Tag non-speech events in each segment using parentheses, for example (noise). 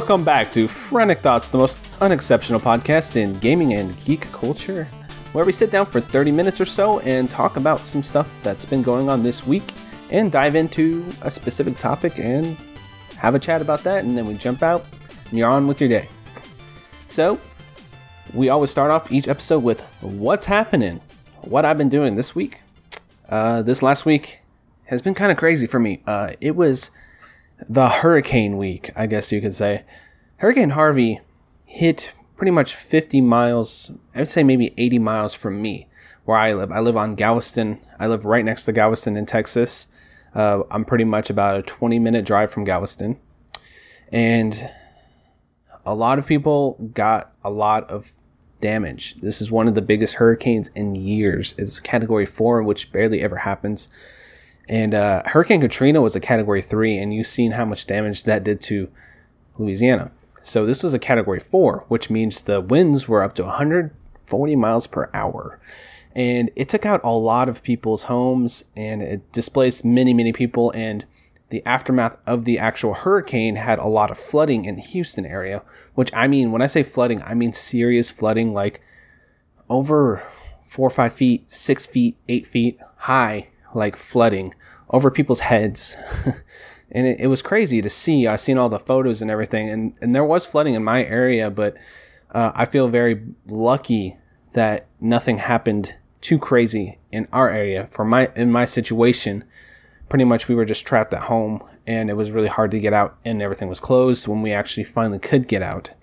Welcome back to Frantic Thoughts, the most unexceptional podcast in gaming and geek culture, where we sit down for 30 minutes or so and talk about some stuff that's been going on this week and dive into a specific topic and have a chat about that, and then we jump out and you're on with your day. So, we always start off each episode with what's happening, what I've been doing this week. Uh, this last week has been kind of crazy for me. Uh, it was the hurricane week, I guess you could say. Hurricane Harvey hit pretty much 50 miles, I would say maybe 80 miles from me, where I live. I live on Galveston. I live right next to Galveston in Texas. Uh, I'm pretty much about a 20 minute drive from Galveston. And a lot of people got a lot of damage. This is one of the biggest hurricanes in years. It's category four, which barely ever happens. And uh, Hurricane Katrina was a category three, and you've seen how much damage that did to Louisiana. So this was a category four, which means the winds were up to 140 miles per hour. And it took out a lot of people's homes and it displaced many, many people. And the aftermath of the actual hurricane had a lot of flooding in the Houston area, which I mean, when I say flooding, I mean serious flooding, like over four or five feet, six feet, eight feet high, like flooding over people's heads. (laughs) and it, it, was crazy to see. I seen all the photos and everything, and, and there was flooding in my area, but uh, I feel very lucky that nothing happened too crazy in our area. For my in my situation, pretty much we were just trapped at home and it was really hard to get out and everything was closed when we actually finally could get out.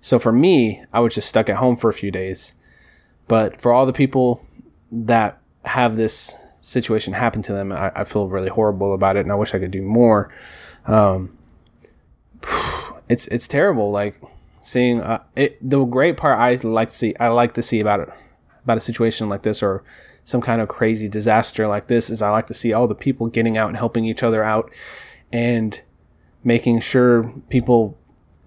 So for me, I was just stuck at home for a few days. But for all the people that have this situation happened to them, I, I feel really horrible about it and I wish I could do more. Um, it's it's terrible. Like seeing uh, it. The great part I like to see, I like to see about it, about a situation like this, or some kind of crazy disaster like this is I like to see all the people getting out and helping each other out and making sure people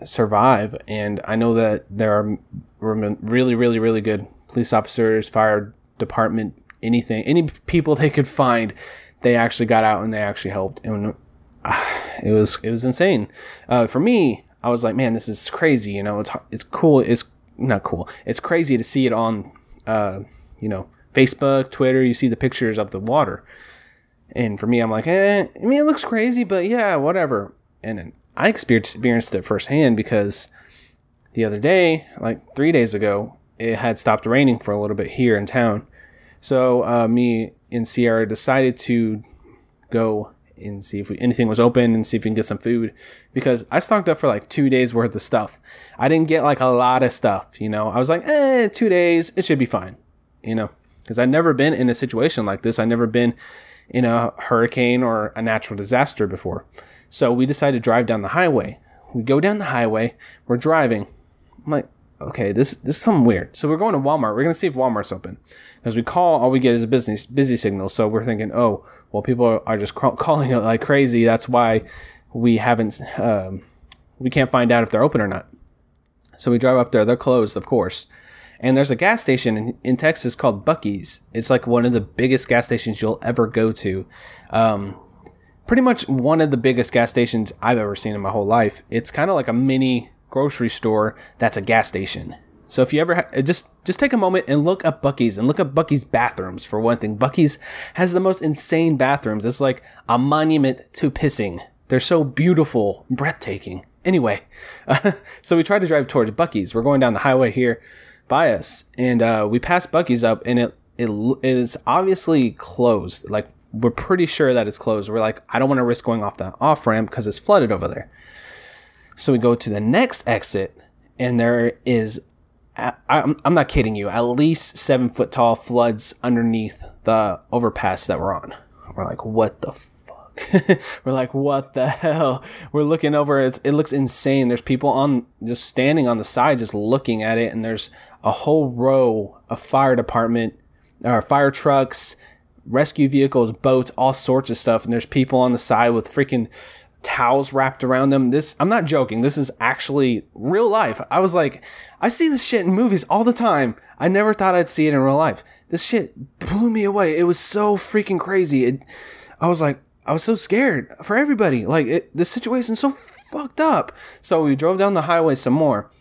survive. And I know that there are really, really, really good police officers, fire department, anything, any people they could find. They actually got out and they actually helped, and uh, it was it was insane. Uh, for me, I was like, man, this is crazy. You know, it's it's cool. It's not cool. It's crazy to see it on, uh, you know, Facebook, Twitter, you see the pictures of the water. And for me, I'm like, eh, I mean, it looks crazy, but yeah, whatever. And I experienced it firsthand because the other day, like three days ago, it had stopped raining for a little bit here in town. So uh, me and Sierra decided to go and see if we, anything was open and see if we can get some food because I stocked up for like two days worth of stuff. I didn't get like a lot of stuff, you know. I was like, eh, two days, it should be fine, you know because I've never been in a situation like this. I've never been in a hurricane or a natural disaster before. So we decided to drive down the highway. We go down the highway. We're driving. I'm like, okay, this this is something weird. So we're going to Walmart. We're gonna see if Walmart's open. Because we call, all we get is a business busy signal. So we're thinking, oh, well, people are just (laughs) calling it like crazy. That's why we haven't, um, we can't find out if they're open or not. So we drive up there. They're closed, of course. And there's a gas station in, in Texas called Buc-ee's. It's like one of the biggest gas stations you'll ever go to. Um, pretty much one of the biggest gas stations I've ever seen in my whole life. It's kind of like a mini grocery store that's a gas station. So if you ever ha- just just take a moment and look up Buc-ee's and look up Buc-ee's bathrooms for one thing. Buc-ee's has the most insane bathrooms. It's like a monument to pissing. They're so beautiful, breathtaking. Anyway, uh, (laughs) so we try to drive towards Buc-ee's. We're going down the highway here by us, and uh, we pass Buc-ee's up, and it it is obviously closed. Like we're pretty sure that it's closed. We're like, I don't want to risk going off the off ramp because it's flooded over there. So we go to the next exit, and there is, I'm, I'm not kidding you, at least seven foot tall floods underneath the overpass that we're on. We're like, what the fuck? (laughs) we're like, what the hell? We're looking over. It's, it looks insane. There's people on just standing on the side, just looking at it, and there's a whole row of fire department, or fire trucks, rescue vehicles, boats, all sorts of stuff. And there's people on the side with freaking towels wrapped around them. This, I'm not joking. This is actually real life. I was like, I see this shit in movies all the time. I never thought I'd see it in real life. This shit blew me away. It was so freaking crazy. It, I was like, I was so scared for everybody. Like it, the situation's so fucked up. So we drove down the highway some more,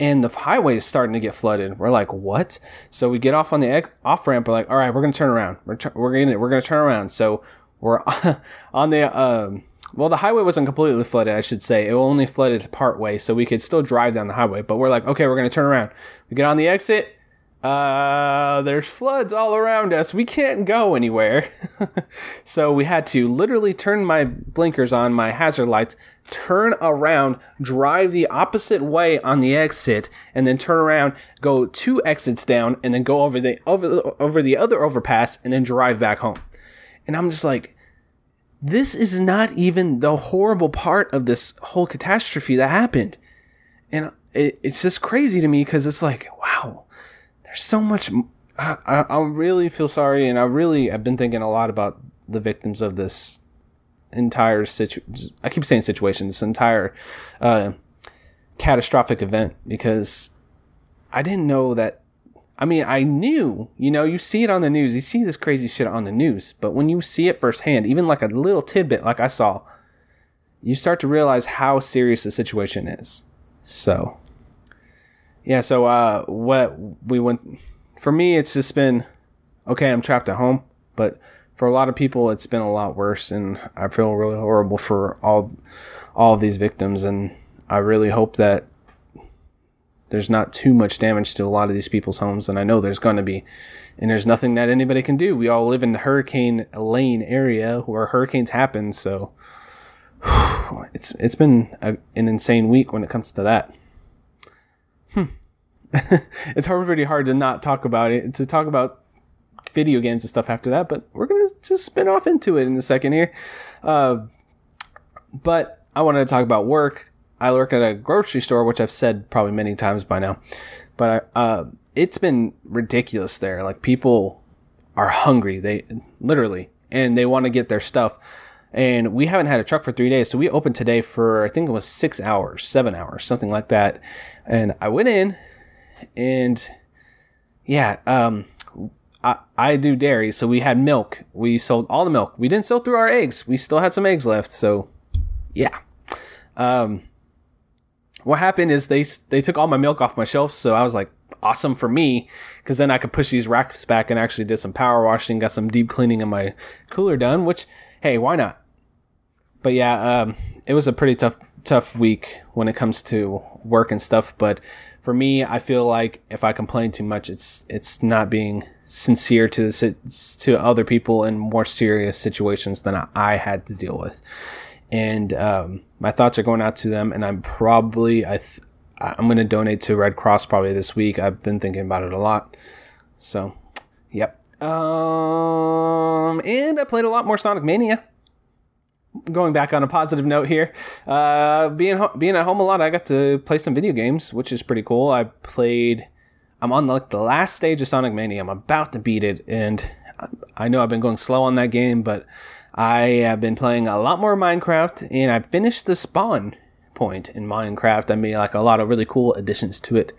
and the highway is starting to get flooded. We're like, what? So we get off on the off ramp. We're like, all right, we're gonna turn around. We're we're gonna we're gonna turn around. So we're (laughs) on the um, well, the highway wasn't completely flooded, I should say. It only flooded part way, so we could still drive down the highway. But we're like, okay, we're gonna turn around. We get on the exit. Uh, there's floods all around us. We can't go anywhere. (laughs) so we had to literally turn my blinkers on, my hazard lights, turn around, drive the opposite way on the exit, and then turn around, go two exits down, and then go over the over over the other overpass, and then drive back home. And I'm just like, this is not even the horrible part of this whole catastrophe that happened. And it, it's just crazy to me because it's like, wow, there's so much. I, I really feel sorry, and I really I've been thinking a lot about the victims of this entire situation. I keep saying situation, this entire uh, catastrophic event because I didn't know that I mean, I knew, you know, you see it on the news, you see this crazy shit on the news, but when you see it firsthand, even like a little tidbit like I saw, you start to realize how serious the situation is. So, yeah, so uh, what we went, for me, it's just been, okay, I'm trapped at home, but for a lot of people, it's been a lot worse, and I feel really horrible for all, all of these victims, and I really hope that there's not too much damage to a lot of these people's homes, and I know there's going to be. And there's nothing that anybody can do. We all live in the hurricane lane area where hurricanes happen, so (sighs) it's it's been a, an insane week when it comes to that. Hmm. (laughs) it's pretty hard to not talk about it, to talk about video games and stuff after that, but we're gonna just spin off into it in a second here. Uh, but I wanted to talk about work I work at a grocery store, which I've said probably many times by now, but I, uh, it's been ridiculous there. Like people are hungry, they literally, and they want to get their stuff. And we haven't had a truck for three days, so we opened today for I think it was six hours, seven hours, something like that. And I went in, and yeah, um, I, I do dairy, so we had milk. We sold all the milk. We didn't sell through our eggs. We still had some eggs left, so yeah. Um, what happened is they they took all my milk off my shelves, so I was like, awesome for me, because then I could push these racks back and actually did some power washing, got some deep cleaning in my cooler done. Which, hey, why not? But yeah, um, it was a pretty tough tough week when it comes to work and stuff. But for me, I feel like if I complain too much, it's it's not being sincere to the to other people in more serious situations than I had to deal with and um, my thoughts are going out to them. And I'm probably I th- I'm going to donate to Red Cross probably this week. I've been thinking about it a lot. So, yep. Um, and I played a lot more Sonic Mania. Going back on a positive note here, uh, being ho- being at home a lot, I got to play some video games, which is pretty cool. I played. I'm on like the last stage of Sonic Mania. I'm about to beat it, and I know I've been going slow on that game, but I have been playing a lot more Minecraft, and I finished the spawn point in Minecraft. I made like a lot of really cool additions to it.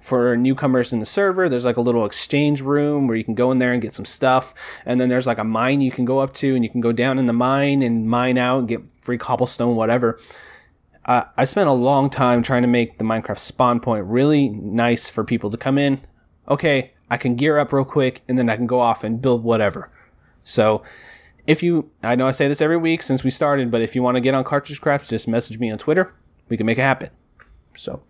For newcomers in the server, there's like a little exchange room where you can go in there and get some stuff. And then there's like a mine you can go up to, and you can go down in the mine and mine out and get free cobblestone, whatever. Uh, I spent a long time trying to make the Minecraft spawn point really nice for people to come in. Okay, I can gear up real quick, and then I can go off and build whatever. So if you, I know I say this every week since we started, but if you want to get on Cartridge Craft, just message me on Twitter. We can make it happen. So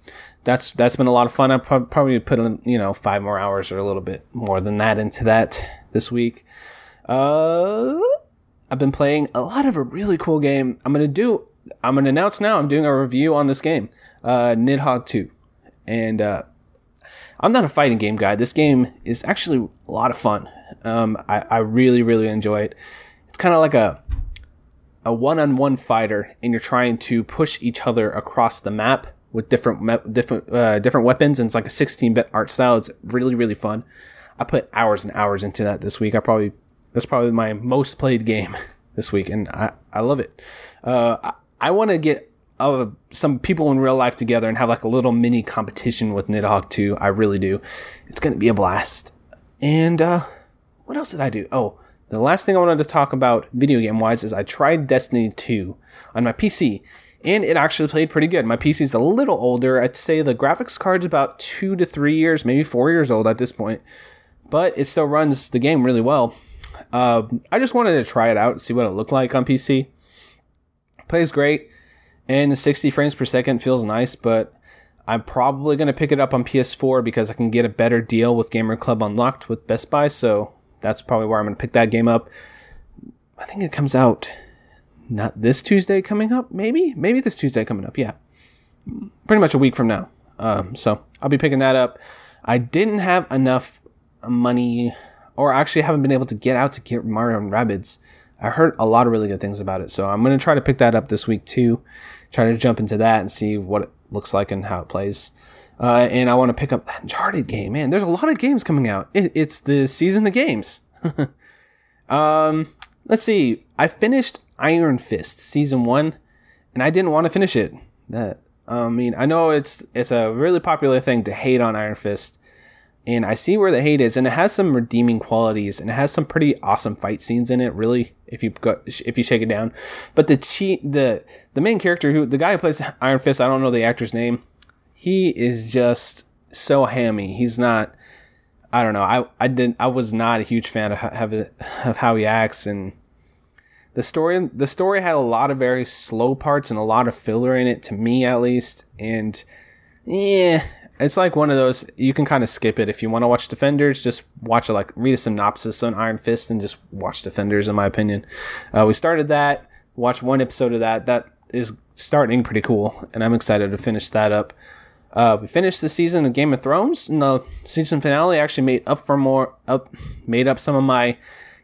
that's that's been a lot of fun. I probably put in, you know five more hours or a little bit more than that into that this week. Uh, I've been playing a lot of a really cool game. I'm gonna do. I'm gonna announce now. I'm doing a review on this game, uh, Nidhogg 2, and uh, I'm not a fighting game guy. This game is actually a lot of fun. Um, I, I really really enjoy it kind of like a a one-on-one fighter, and you're trying to push each other across the map with different different uh, different weapons, and it's like a 16-bit art style. It's really really fun. I put hours and hours into that this week. I probably that's probably my most played game (laughs) this week, and I I love it. Uh, I, I want to get uh, some people in real life together and have like a little mini competition with Nidhogg 2. I really do. It's gonna be a blast. And uh, what else did I do? Oh, the last thing I wanted to talk about video game wise is I tried Destiny 2 on my PC and it actually played pretty good. My PC's a little older. I'd say the graphics card's about two to three years, maybe four years old at this point, but it still runs the game really well. Uh, I just wanted to try it out, see what it looked like on PC. Plays great, and 60 frames per second feels nice, but I'm probably going to pick it up on PS4 because I can get a better deal with Gamer Club Unlocked with Best Buy, so that's probably where I'm going to pick that game up. I think it comes out not this Tuesday coming up, maybe? Maybe this Tuesday coming up, yeah. Pretty much a week from now. Um, so I'll be picking that up. I didn't have enough money, or actually haven't been able to get out to get Mario and Rabbids. I heard a lot of really good things about it, so I'm going to try to pick that up this week too. Try to jump into that and see what it looks like and how it plays. Uh, and I want to pick up that Uncharted game. Man, there's a lot of games coming out. It, it's the season of games. (laughs) um, let's see. I finished Iron Fist season one, and I didn't want to finish it. That I mean, I know it's it's a really popular thing to hate on Iron Fist, and I see where the hate is, and it has some redeeming qualities, and it has some pretty awesome fight scenes in it. Really, if you go, if you shake it down, but the cheat the the main character who the guy who plays (laughs) Iron Fist, I don't know the actor's name. He is just so hammy. He's not. I don't know. I I didn't. I was not a huge fan of of, of how he acts and the story the story had a lot of very slow parts and a lot of filler in it to me at least and yeah it's like one of those you can kind of skip it if you want to watch defenders just watch it like read a synopsis on iron fist and just watch defenders in my opinion uh, we started that watched one episode of that that is starting pretty cool and i'm excited to finish that up uh, we finished the season of game of thrones and the season finale actually made up for more up made up some of my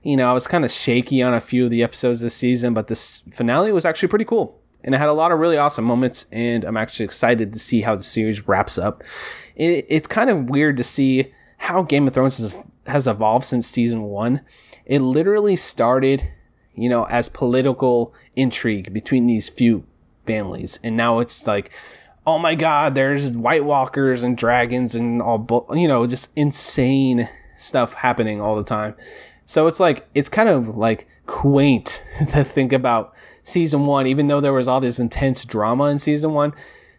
you know, I was kind of shaky on a few of the episodes this season, but this finale was actually pretty cool. And it had a lot of really awesome moments, and I'm actually excited to see how the series wraps up. It, it's kind of weird to see how Game of Thrones has, has evolved since season one. It literally started, you know, as political intrigue between these few families, and now it's like, oh my god, there's White Walkers and dragons and all, you know, just insane stuff happening all the time. So it's like it's kind of like quaint (laughs) to think about season one, even though there was all this intense drama in season one.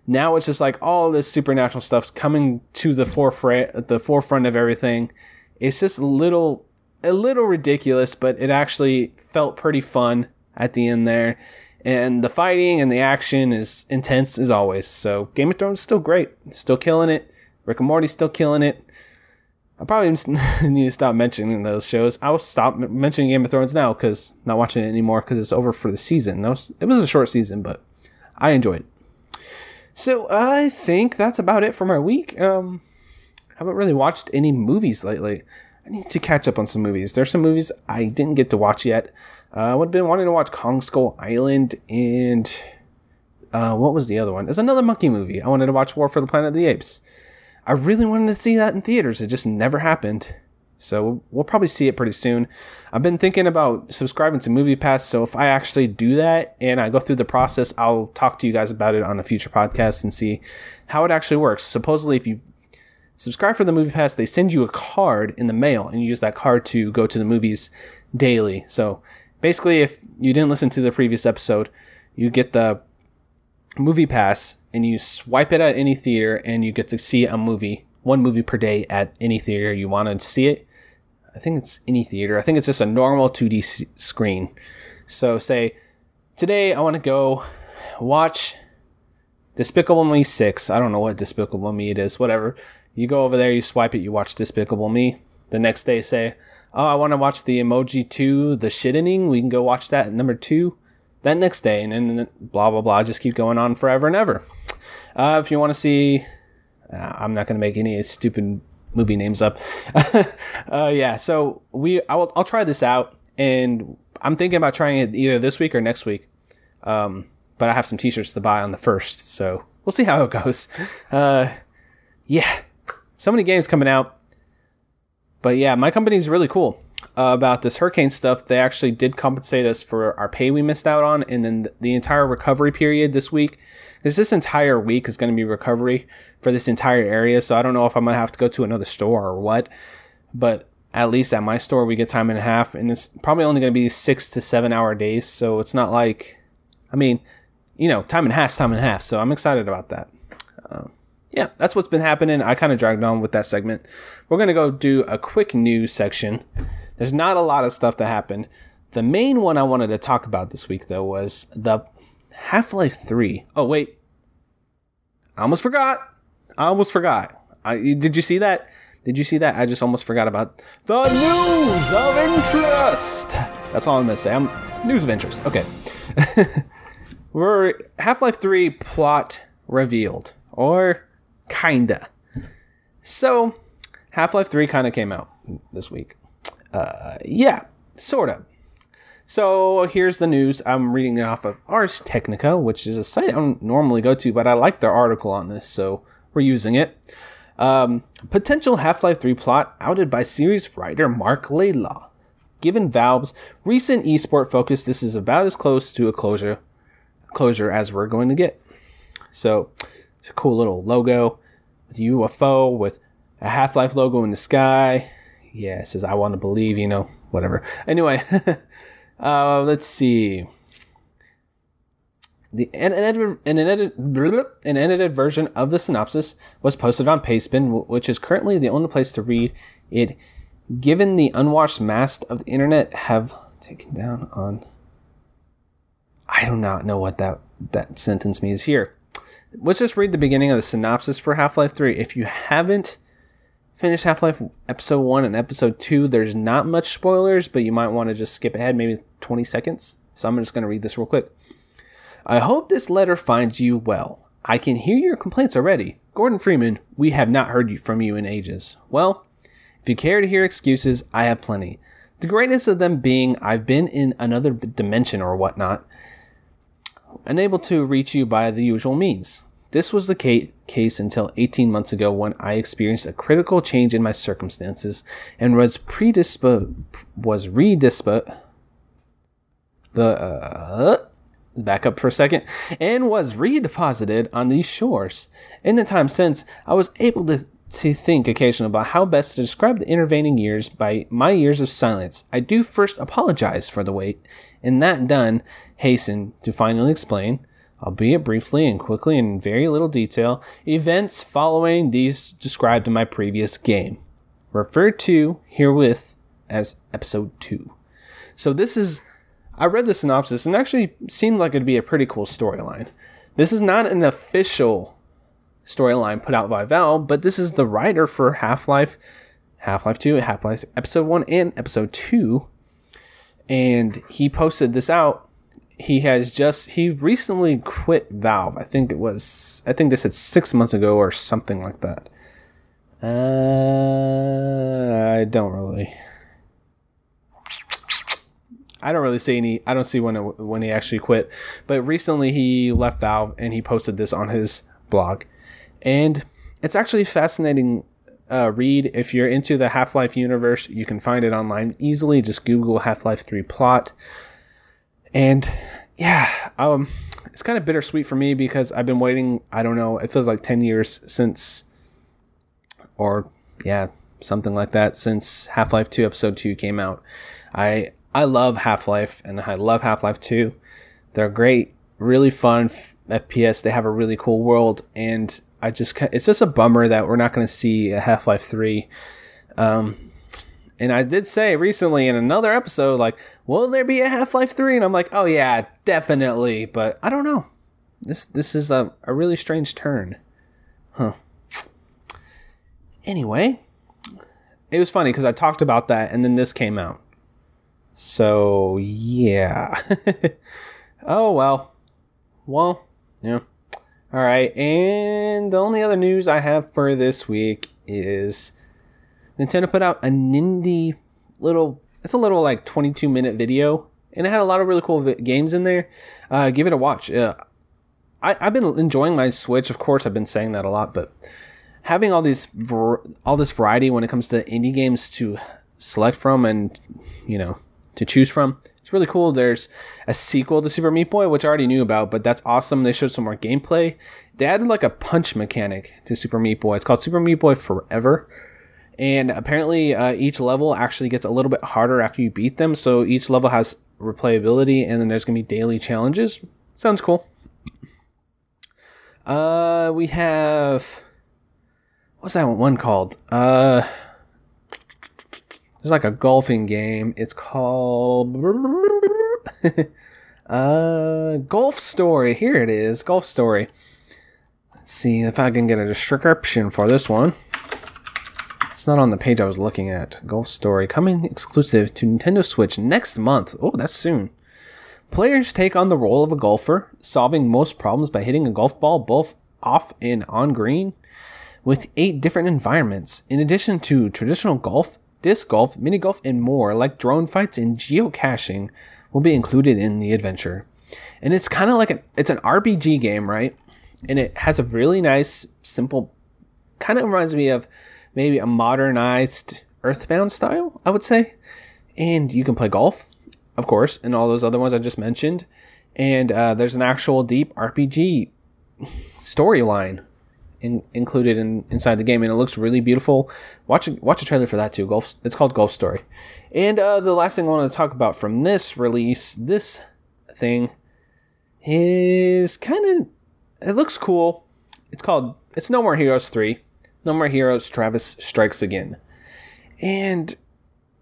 Now it's just like all this supernatural stuff's coming to the forefront, the forefront of everything. It's just a little, a little ridiculous, but it actually felt pretty fun at the end there. And the fighting and the action is intense as always. So Game of Thrones is still great, still killing it. Rick and Morty still killing it. I probably (laughs) need to stop mentioning those shows. I'll stop mentioning Game of Thrones now because not watching it anymore because it's over for the season. Was, it was a short season, but I enjoyed it. So I think that's about it for my week. Um, haven't really watched any movies lately. I need to catch up on some movies. There's some movies I didn't get to watch yet. Uh, I would have been wanting to watch Kong Skull Island and uh, what was the other one? It's another monkey movie. I wanted to watch War for the Planet of the Apes. I really wanted to see that in theaters. It just never happened. So we'll probably see it pretty soon. I've been thinking about subscribing to Movie Pass. So if I actually do that and I go through the process, I'll talk to you guys about it on a future podcast and see how it actually works. Supposedly, if you subscribe for the Movie Pass, they send you a card in the mail and you use that card to go to the movies daily. So basically, if you didn't listen to the previous episode, you get the Movie Pass and you swipe it at any theater and you get to see a movie, one movie per day at any theater you want to see it. I think it's any theater. I think it's just a normal 2D s- screen. So say today I want to go watch Despicable Me 6. I don't know what Despicable Me it is, whatever. You go over there, you swipe it, you watch Despicable Me. The next day say, "Oh, I want to watch the Emoji 2, The Shittening. We can go watch that at number 2." that next day, and then blah blah blah, just keep going on forever and ever. Uh, if you want to see, uh, I'm not going to make any stupid movie names up. (laughs) uh, yeah, so we I'll, I'll try this out, and I'm thinking about trying it either this week or next week. Um, but I have some T-shirts to buy on the first, so we'll see how it goes. (laughs) Uh, yeah, so many games coming out, but yeah, my company is really cool uh, about this hurricane stuff, they actually did compensate us for our pay we missed out on, and then the entire recovery period this week. Because this entire week is going to be recovery for this entire area, so I don't know if I'm going to have to go to another store or what. But at least at my store, we get time and a half, and it's probably only going to be six to seven hour days, so it's not like, I mean, you know, time and a half, time and a half. So I'm excited about that. Yeah, that's what's been happening. I kind of dragged on with that segment. We're going to go do a quick news section. There's not a lot of stuff that happened. The main one I wanted to talk about this week, though, was the Half Life 3. Oh, wait. I almost forgot. I almost forgot. I, did you see that? Did you see that? I just almost forgot about the news of interest. That's all I'm gonna say. I'm news of interest. Okay. (laughs) We're Half Life 3 plot revealed. Or kinda. So, Half Life 3 kind of came out this week. Uh, yeah, sort of. So here's the news. I'm reading it off of Ars Technica, which is a site I don't normally go to, but I like their article on this, so we're using it. Um, potential Half Life 3 plot outed by series writer Marc Laidlaw. Given Valve's recent esport focus, this is about as close to a closure closure as we're going to get. So it's a cool little logo with UFO with a Half Life logo in the sky. Yeah, it says I want to believe, you know, whatever. Anyway, (laughs) uh, let's see. The an edited, an, edited, an edited version of the synopsis was posted on Pastebin, which is currently the only place to read it. Given the unwashed mass of the internet have taken down on, I do not know what that that sentence means here. Let's just read the beginning of the synopsis for Half Life Three. If you haven't finished Half Life Episode One and Episode Two, there's not much spoilers, but you might want to just skip ahead, maybe 20 seconds. So I'm just going to read this real quick. I hope this letter finds you well. I can hear your complaints already. Gordon Freeman, we have not heard from you in ages. Well, if you care to hear excuses, I have plenty. The greatest of them being I've been in another dimension or whatnot, unable to reach you by the usual means. This was the case until 18 months ago when I experienced a critical change in my circumstances and was predisposed, was redisposed, the, uh, back up for a second, and was redeposited on these shores. In the time since, I was able to, to think occasionally about how best to describe the intervening years by my years of silence. I do first apologize for the wait, and that done, hasten to finally explain, albeit briefly and quickly and in very little detail, events following these described in my previous game, referred to herewith as episode 2. So this is I read the synopsis and actually seemed like it'd be a pretty cool storyline. This is not an official storyline put out by Valve, but this is the writer for Half Life, Half Life 2, Half Life Episode 1, and Episode 2. And he posted this out. He has just, he recently quit Valve. I think it was, I think they said six months ago or something like that. Uh, I don't really I don't really see any. I don't see when it, when he actually quit. But recently he left Valve and he posted this on his blog, and it's actually fascinating. Uh, read if you're into the Half Life universe, you can find it online easily. Just Google Half Life Three plot, and yeah, um, it's kind of bittersweet for me because I've been waiting. I don't know. It feels like ten years since, or yeah, something like that since Half Life Two Episode Two came out. I I love Half Life and I love Half Life 2. They're great, really fun FPS. They have a really cool world, and I just it's just a bummer that we're not going to see a Half Life 3. Um, and I did say recently in another episode, like, will there be a Half Life 3? And I'm like, oh yeah, definitely. But I don't know. This this is a, a really strange turn. Huh. Anyway, it was funny because I talked about that and then this came out. So yeah. (laughs) oh well. Well, yeah. All right, and the only other news I have for this week is Nintendo put out a Nindie little. It's a little like 22 minute video, and it had a lot of really cool vi- games in there. Uh, give it a watch. Uh, I, I've been enjoying my Switch. Of course, I've been saying that a lot, but having all these all this variety when it comes to indie games to select from, and you know to choose from. It's really cool. There's a sequel to Super Meat Boy, which I already knew about, but that's awesome. They showed some more gameplay. They added like a punch mechanic to Super Meat Boy. It's called Super Meat Boy Forever. And apparently, uh, each level actually gets a little bit harder after you beat them. So each level has replayability, and then there's going to be daily challenges. Sounds cool. Uh, we have what's that one called? Uh, there's like a golfing game. It's called (laughs) uh Golf Story. Here it is, Golf Story. Let's see if I can get a description for this one. It's not on the page I was looking at. Golf Story coming exclusive to Nintendo Switch next month. Oh, that's soon. Players take on the role of a golfer, solving most problems by hitting a golf ball both off and on green, with eight different environments. In addition to traditional golf, disc golf, mini golf, and more, like drone fights and geocaching, will be included in the adventure. And it's kind of like a, it's an RPG game, right? And it has a really nice, simple, kind of reminds me of maybe a modernized Earthbound style, I would say. And you can play golf, of course, and all those other ones I just mentioned. And uh, there's an actual deep RPG storyline in, included in, inside the game, and it looks really beautiful. Watch a, watch a trailer for that too. Golf. It's called Golf Story. And uh, the last thing I want to talk about from this release, this thing, is kind of. It looks cool. It's called. It's No More Heroes three. No More Heroes. Travis strikes again, and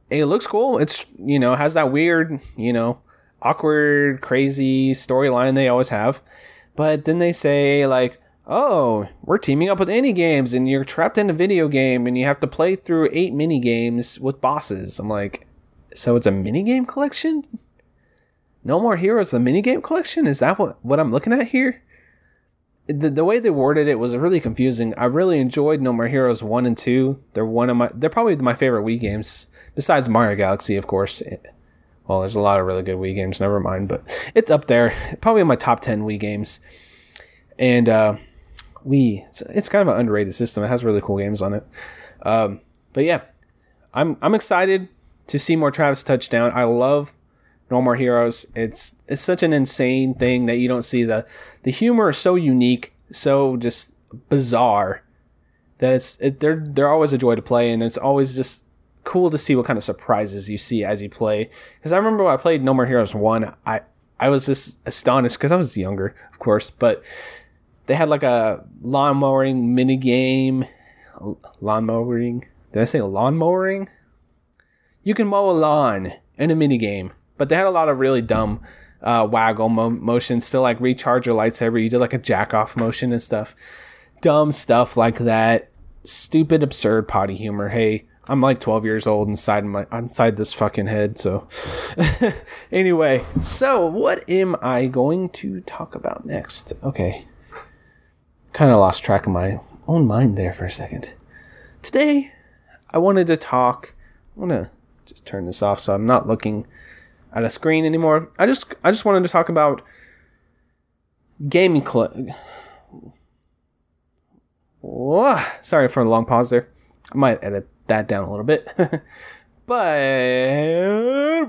it looks cool. It's you know has that weird you know awkward crazy storyline they always have, but then they say like oh, we're teaming up with any games and you're trapped in a video game and you have to play through eight mini games with bosses. I'm like, so it's a mini game collection? No More Heroes, the mini game collection? Is that what, what I'm looking at here? The, the way they worded it was really confusing. I really enjoyed No More Heroes 1 and 2. They're one of my they're probably my favorite Wii games besides Mario Galaxy, of course. Well, there's a lot of really good Wii games, never mind, but it's up there. Probably in my top 10 Wii games. And uh Wii. It's, it's kind of an underrated system. It has really cool games on it. Um, but yeah, I'm I'm excited to see more Travis touchdown. I love No More Heroes. It's it's such an insane thing that you don't see the the humor is so unique, so just bizarre that it's it, they're they're always a joy to play, and it's always just cool to see what kind of surprises you see as you play. Because I remember when I played No More Heroes one, I I was just astonished because I was younger, of course, but they had like a lawn mowing mini game. Lawn mowing? Did I say lawn mowing? You can mow a lawn in a mini game, but they had a lot of really dumb uh, waggle mo- motions. Still like recharge your lightsaber. You did like a jack off motion and stuff. Dumb stuff like that. Stupid, absurd potty humor. Hey, I'm like 12 years old inside my inside this fucking head. So, (laughs) anyway, so what am I going to talk about next? Okay, kind of lost track of my own mind there for a second. Today, I wanted to talk. I want to just turn this off so I'm not looking at a screen anymore. I just I just wanted to talk about gaming club. Sorry for a long pause there. I might edit that down a little bit. (laughs) but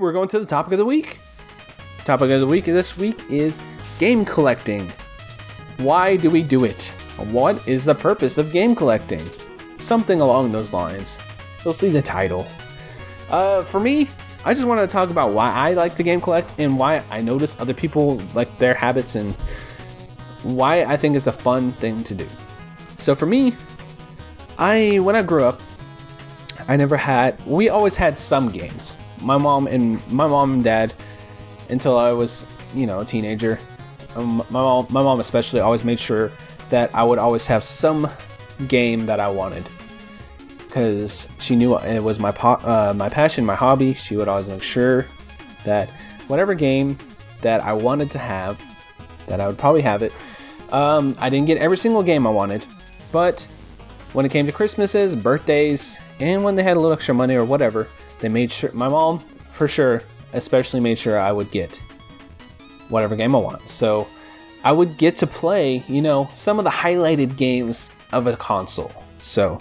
we're going to the topic of the week. Topic of the week this week is game collecting. Why do we do it? What is the purpose of game collecting? Something along those lines. You'll see the title. Uh, for me, I just wanted to talk about why I like to game collect and why I notice other people like their habits and why I think it's a fun thing to do. So for me, I when I grew up, I never had. We always had some games. My mom and my mom and dad, until I was you know a teenager, um, my mom, my mom especially always made sure that I would always have some game that I wanted because she knew it was my uh, my passion, my hobby. She would always make sure that whatever game that I wanted to have, that I would probably have it. Um, I didn't get every single game I wanted, but when it came to Christmases, birthdays, and when they had a little extra money or whatever, they made sure my mom, for sure, especially made sure I would get whatever game I want. So I would get to play, you know, some of the highlighted games of a console. So,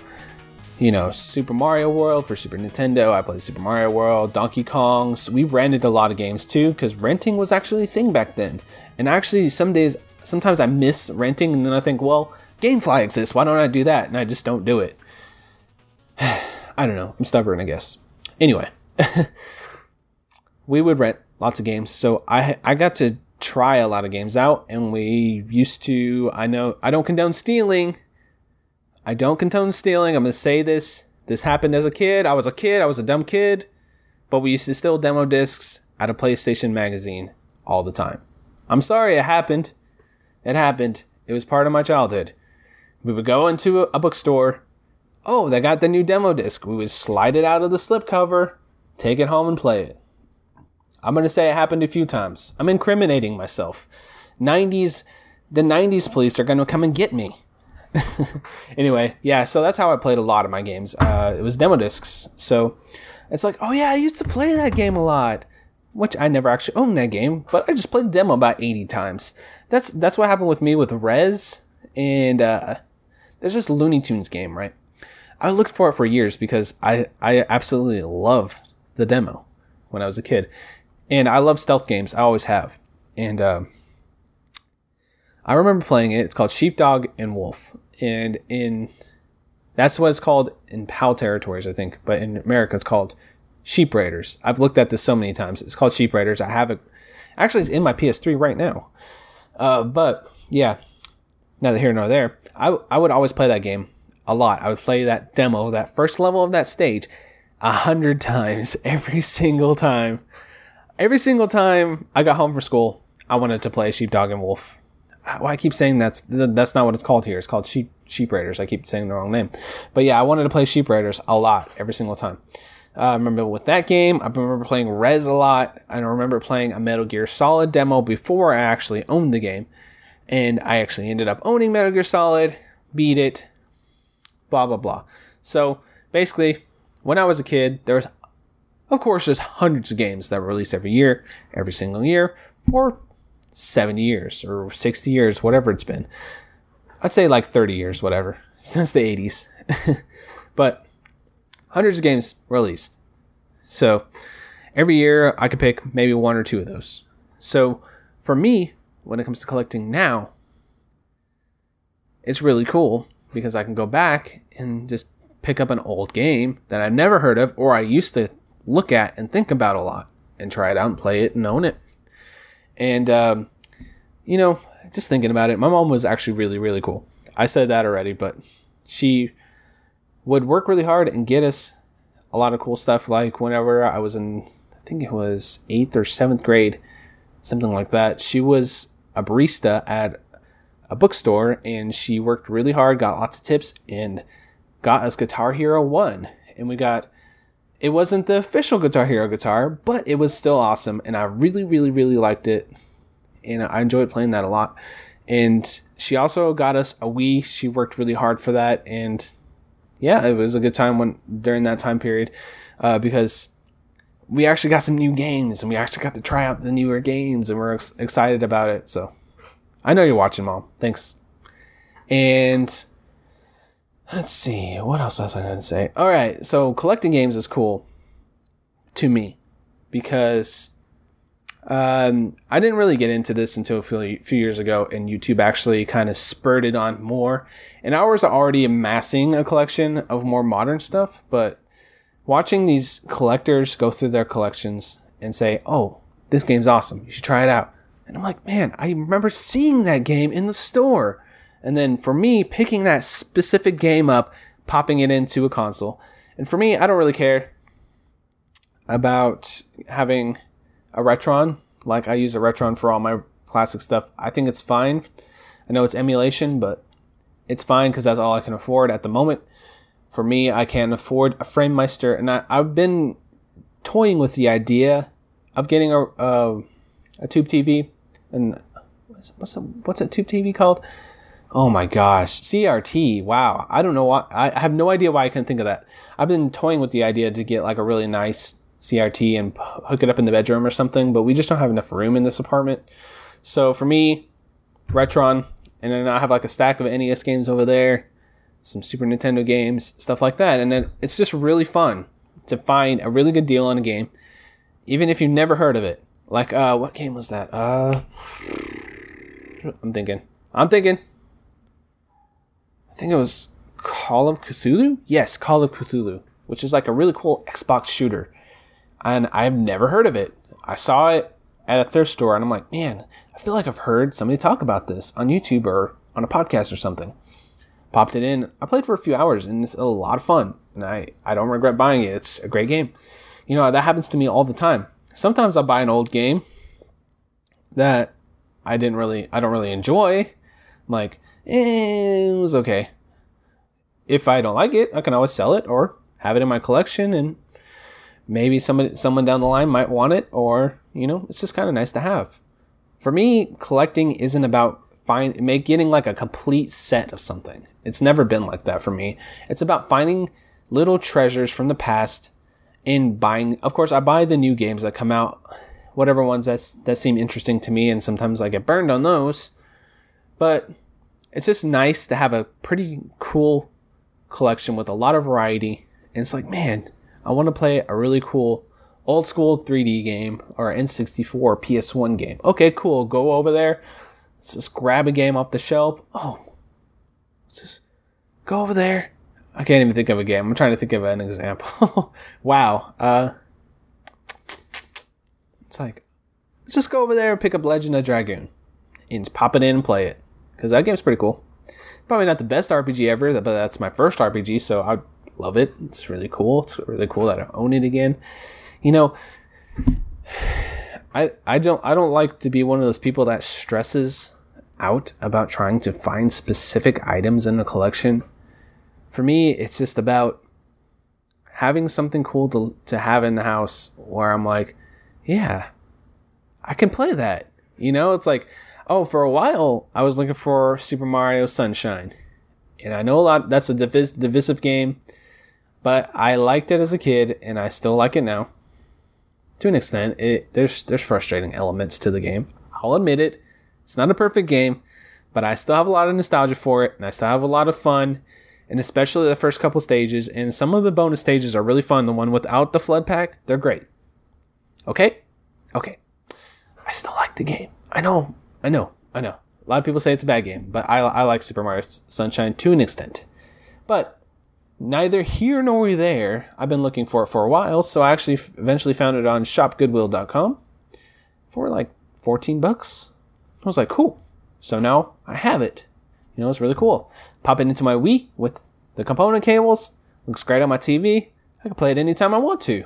you know, Super Mario World for Super Nintendo. I played Super Mario World, Donkey Kong. So we rented a lot of games too, because renting was actually a thing back then. And actually, some days, sometimes I miss renting, and then I think, well, GameFly exists. Why don't I do that? And I just don't do it. (sighs) I don't know. I'm stubborn, I guess. Anyway, (laughs) we would rent lots of games. So I I got to try a lot of games out, and we used to. I know I don't condone stealing. I don't condone stealing. I'm gonna say this. This happened as a kid. I was a kid. I was a dumb kid, but we used to steal demo discs out of PlayStation magazine all the time. I'm sorry it happened. It happened. It was part of my childhood. We would go into a bookstore. Oh, they got the new demo disc. We would slide it out of the slipcover, take it home, and play it. I'm going to say it happened a few times. I'm incriminating myself. 90s, the 90s police are going to come and get me. (laughs) anyway, yeah, so that's how I played a lot of my games. Uh, it was demo discs. So it's like, oh yeah, I used to play that game a lot which I never actually owned that game, but I just played the demo about 80 times. That's that's what happened with me with Rez and uh, there's this Looney Tunes game, right? I looked for it for years because I I absolutely love the demo when I was a kid, and I love stealth games. I always have, and uh, I remember playing it. It's called Sheepdog and Wolf, and in that's what it's called in PAL territories, I think, but in America it's called Sheep Raiders. I've looked at this so many times. It's called Sheep Raiders. I have it. Actually, it's in my PS3 right now. Uh, but yeah, neither here nor there. I, I would always play that game a lot. I would play that demo, that first level of that stage, a hundred (laughs) times every single time. Every single time I got home from school, I wanted to play Sheepdog and Wolf. Well, I keep saying that's that's not what it's called here. It's called Sheep Sheep Raiders. I keep saying the wrong name, but yeah, I wanted to play Sheep Raiders a lot every single time. Uh, I remember with that game, I remember playing Rez a lot. And I remember playing a Metal Gear Solid demo before I actually owned the game. And I actually ended up owning Metal Gear Solid, beat it, blah, blah, blah. So basically, when I was a kid, there was, of course, there's hundreds of games that were released every year, every single year, for 70 years or 60 years, whatever it's been. I'd say like 30 years, whatever, (laughs) since the 80s. (laughs) but hundreds of games released. So every year I could pick maybe one or two of those. So for me, when it comes to collecting now, it's really cool because I can go back and just pick up an old game that I never heard of or I used to look at and think about a lot and try it out and play it and own it. And, um, you know, just thinking about it, my mom was actually really, really cool. I said that already, but she would work really hard and get us a lot of cool stuff. Like whenever I was in, I think it was eighth or seventh grade, something like that. She was a barista at a bookstore and she worked really hard, got lots of tips, and got us Guitar Hero 1. And we got, it wasn't the official Guitar Hero guitar, but it was still awesome. And I really, really, really liked it. And I enjoyed playing that a lot. And she also got us a Wii. She worked really hard for that. And yeah, it was a good time when during that time period uh, because we actually got some new games and we actually got to try out the newer games and we're ex- excited about it. So I know you're watching, mom. Thanks. And let's see, what else was I going to say? All right, so collecting games is cool to me because um, I didn't really get into this until a few, few years ago, and YouTube actually kind of spurred it on more. And I was already amassing a collection of more modern stuff, but watching these collectors go through their collections and say, "Oh, this game's awesome. You should try it out." And I'm like, "Man, I remember seeing that game in the store." And then for me, picking that specific game up, popping it into a console. And for me, I don't really care about having a Retron. Like I use a Retron for all my classic stuff. I think it's fine. I know it's emulation, but it's fine because that's all I can afford at the moment. For me, I can afford a FrameMeister, and I, have been toying with the idea of getting a a, a tube TV. And what's a, what's a tube TV called? Oh my gosh, CRT. Wow, I don't know why. I have no idea why I couldn't think of that. I've been toying with the idea to get like a really nice CRT and hook it up in the bedroom or something, but we just don't have enough room in this apartment. So for me, Retron, and then I have like a stack of NES games over there, some Super Nintendo games, stuff like that. And then it's just really fun to find a really good deal on a game, even if you've never heard of it. Like, uh, what game was that? Uh, I'm thinking. I'm thinking. I think it was Call of Cthulhu? Yes, Call of Cthulhu, which is like a really cool Xbox shooter and I've never heard of it. I saw it at a thrift store and I'm like, man, I feel like I've heard somebody talk about this on YouTube or on a podcast or something. Popped it in. I played for a few hours and it's a lot of fun. And I, I don't regret buying it. It's a great game. You know, that happens to me all the time. Sometimes I buy an old game that I didn't really, I don't really enjoy. I'm like, it was okay. If I don't like it, I can always sell it or have it in my collection and maybe somebody someone down the line might want it or you know it's just kind of nice to have. For me collecting isn't about find make getting like a complete set of something. It's never been like that for me. It's about finding little treasures from the past and buying of course i buy the new games that come out whatever ones that's that seem interesting to me and sometimes i get burned on those but it's just nice to have a pretty cool collection with a lot of variety and it's like man I want to play a really cool old school 3D game or N64 or PS1 game. Okay, cool. Go over there. Let's just grab a game off the shelf. Oh, let's just go over there. I can't even think of a game. I'm trying to think of an example. (laughs) wow. Uh, it's like, just go over there and pick up Legend of Dragoon and pop it in and play it. Because that game's pretty cool. Probably not the best RPG ever, but that's my first RPG, so I love it. It's really cool. It's really cool that I own it again. You know, I I don't I don't like to be one of those people that stresses out about trying to find specific items in a collection. For me, it's just about having something cool to to have in the house where I'm like, yeah, I can play that. You know, it's like, oh, for a while I was looking for Super Mario Sunshine. And I know a lot that's a divis- divisive game but I liked it as a kid, and I still like it now. To an extent, it, there's there's frustrating elements to the game. I'll admit it. It's not a perfect game, but I still have a lot of nostalgia for it, and I still have a lot of fun, and especially the first couple stages. And some of the bonus stages are really fun. The one without the FLUDD pack, they're great. Okay, okay. I still like the game. I know, I know, I know. A lot of people say it's a bad game, but I, I like Super Mario Sunshine to an extent. But neither here nor there. I've been looking for it for a while, so I actually eventually found it on shopgoodwill.com for like 14 bucks. I was like, cool. So now I have it. You know, it's really cool. Pop it into my Wii with the component cables. Looks great on my TV. I can play it anytime I want to.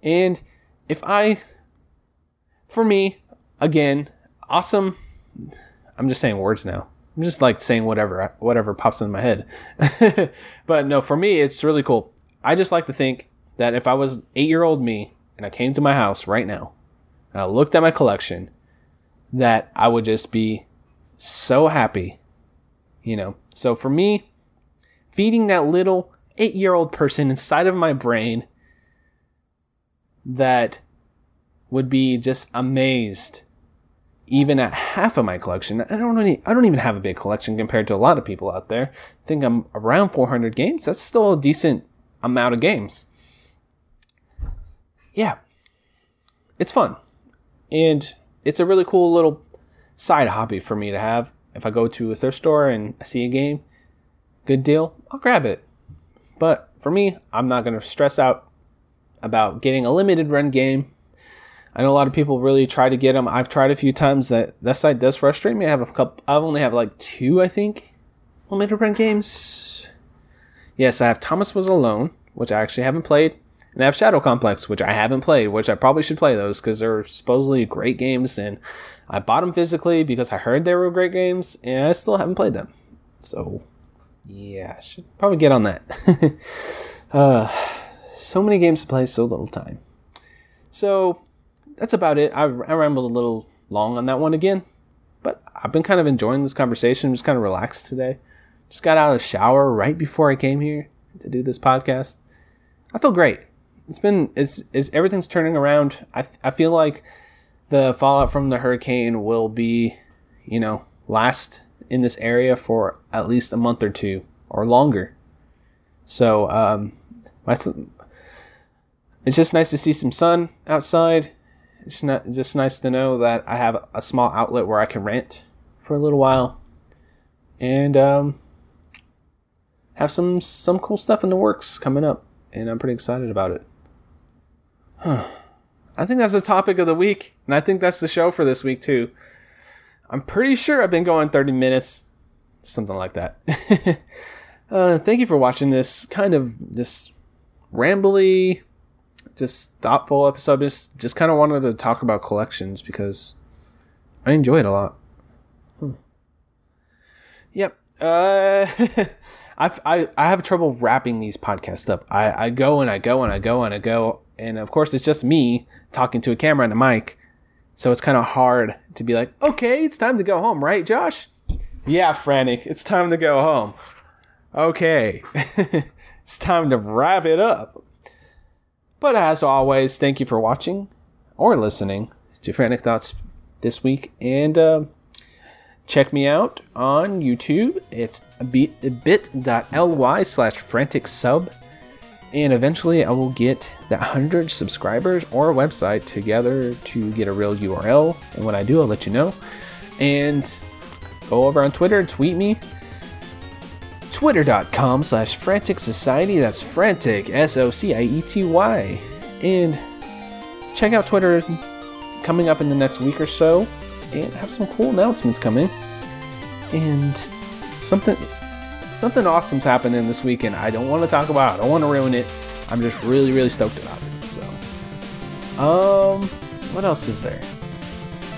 And if I, for me, again, awesome. I'm just saying words now. I'm just like saying whatever whatever pops in my head. (laughs) but no, for me it's really cool. I just like to think that if I was 8-year-old me and I came to my house right now and I looked at my collection that I would just be so happy. You know. So for me feeding that little 8-year-old person inside of my brain that would be just amazed even at half of my collection, I don't really, I don't even have a big collection compared to a lot of people out there. I think I'm around 400 games. That's still a decent amount of games. Yeah, it's fun, and it's a really cool little side hobby for me to have. If I go to a thrift store and I see a game, good deal, I'll grab it. But for me, I'm not going to stress out about getting a limited run game I know a lot of people really try to get them. I've tried a few times. That that site does frustrate me. I have a couple. I only have like two, I think, limited run games. Yes, I have Thomas Was Alone, which I actually haven't played, and I have Shadow Complex, which I haven't played, which I probably should play those because they're supposedly great games, and I bought them physically because I heard they were great games, and I still haven't played them. So, yeah, I should probably get on that. (laughs) uh, so many games to play, so little time. So that's about it. I, I rambled a little long on that one again, but I've been kind of enjoying this conversation. I'm just kind of relaxed today. Just got out of the shower right before I came here to do this podcast. I feel great. It's been it's, it's everything's turning around. I I feel like the fallout from the hurricane will be, you know, last in this area for at least a month or two or longer. So um, it's just nice to see some sun outside it's not just nice to know that I have a small outlet where I can rent for a little while, and um, have some some cool stuff in the works coming up, and I'm pretty excited about it. Huh. (sighs) I think that's the topic of the week, and I think that's the show for this week too. I'm pretty sure I've been going 30 minutes, something like that. (laughs) uh, thank you for watching this kind of this rambly, just thoughtful episode. Just just kind of wanted to talk about collections because I enjoy it a lot. Hmm. Yep. Uh, (laughs) I, I I have trouble wrapping these podcasts up. I, I go and I go and I go and I go, and of course it's just me talking to a camera and a mic, so it's kind of hard to be like, okay, it's time to go home, right, Josh? Yeah, frantic. It's time to go home. Okay, (laughs) it's time to wrap it up. But as always, thank you for watching or listening to Frantic Thoughts this week, and. Uh, Check me out on YouTube. It's bit.ly slash frantic sub. And eventually I will get that 100 subscribers or website together to get a real URL. And when I do, I'll let you know. And go over on Twitter, tweet me. Twitter.com slash frantic society. That's frantic, S O C I E T Y. And check out Twitter coming up in the next week or so and have some cool announcements coming. And something something awesome's happening this weekend. I don't want to talk about. It. I don't want to ruin it. I'm just really really stoked about it. So, um, what else is there?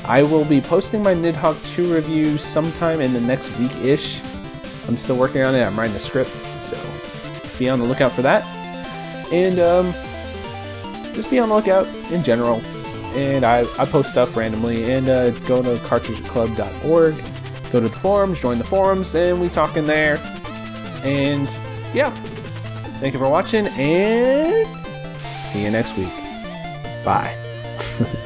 I will be posting my Nidhogg 2 review sometime in the next week ish. I'm still working on it. I'm writing the script, so be on the lookout for that. And um, just be on the lookout in general and I, I post stuff randomly. And uh, go to cartridgeclub.org, go to the forums, join the forums, and we talk in there. And yeah, thank you for watching, and see you next week. Bye. (laughs)